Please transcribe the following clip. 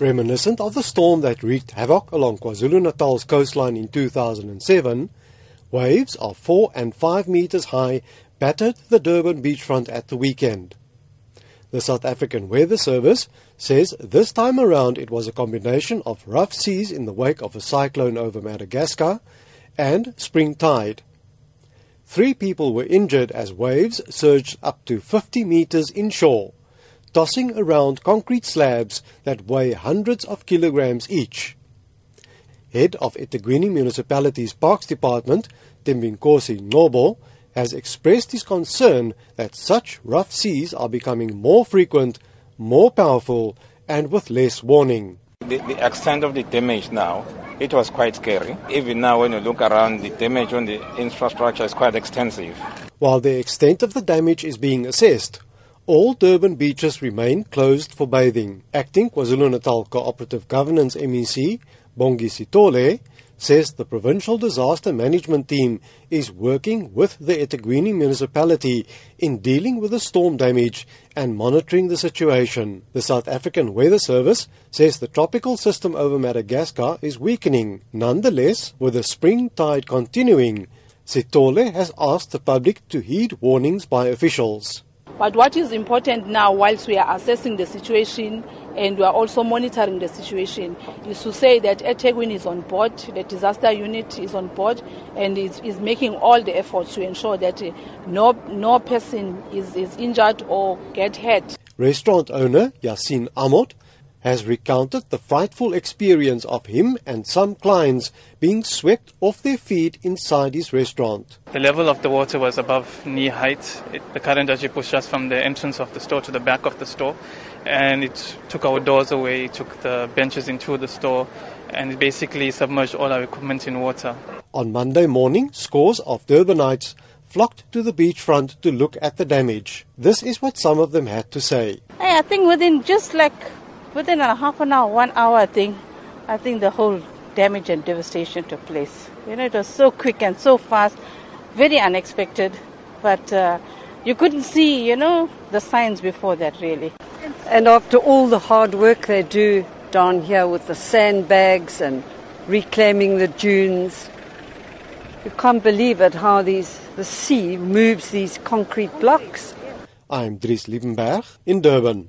Reminiscent of the storm that wreaked havoc along KwaZulu-Natal's coastline in 2007, waves of 4 and 5 meters high battered the Durban beachfront at the weekend. The South African Weather Service says this time around it was a combination of rough seas in the wake of a cyclone over Madagascar and spring tide. Three people were injured as waves surged up to 50 meters inshore tossing around concrete slabs that weigh hundreds of kilograms each. Head of eThekwini Municipality's Parks Department, Tembinkosi Nobo, has expressed his concern that such rough seas are becoming more frequent, more powerful, and with less warning. The, the, extent of the damage now, it was quite scary. Even now, when you look around, the damage on the infrastructure is quite extensive. While the extent of the damage is being assessed, all Durban beaches remain closed for bathing. Acting KwaZulu-Natal Cooperative Governance MEC, Bongi Sitole, says the provincial disaster management team is working with the eThekwini municipality in dealing with the storm damage and monitoring the situation. The South African Weather Service says the tropical system over Madagascar is weakening. Nonetheless, with the spring tide continuing, Sitole has asked the public to heed warnings by officials. But what is important now, whilst we are assessing the situation and we are also monitoring the situation, is to say that eThekwini is on board, the disaster unit is on board, and is, is making all the efforts to ensure that uh, no, no person is, is injured or get hurt. Restaurant owner Yasin Amot has recounted the frightful experience of him and some clients being swept off their feet inside his restaurant. The level of the water was above knee height. It, the current actually pushed us from the entrance of the store to the back of the store, and it took our doors away, it took the benches into the store, and it basically submerged all our equipment in water. On Monday morning, scores of Durbanites flocked to the beachfront to look at the damage. This is what some of them had to say. Hey, I think within just like within a half an hour, one hour, I think, I think the whole damage and devastation took place. You know, it was so quick and so fast, very unexpected, but uh, you couldn't see, you know, the signs before that really. And after all the hard work they do down here with the sandbags and reclaiming the dunes, you can't believe it how these the sea moves these concrete blocks. I'm Dries Liebenberg in Durban.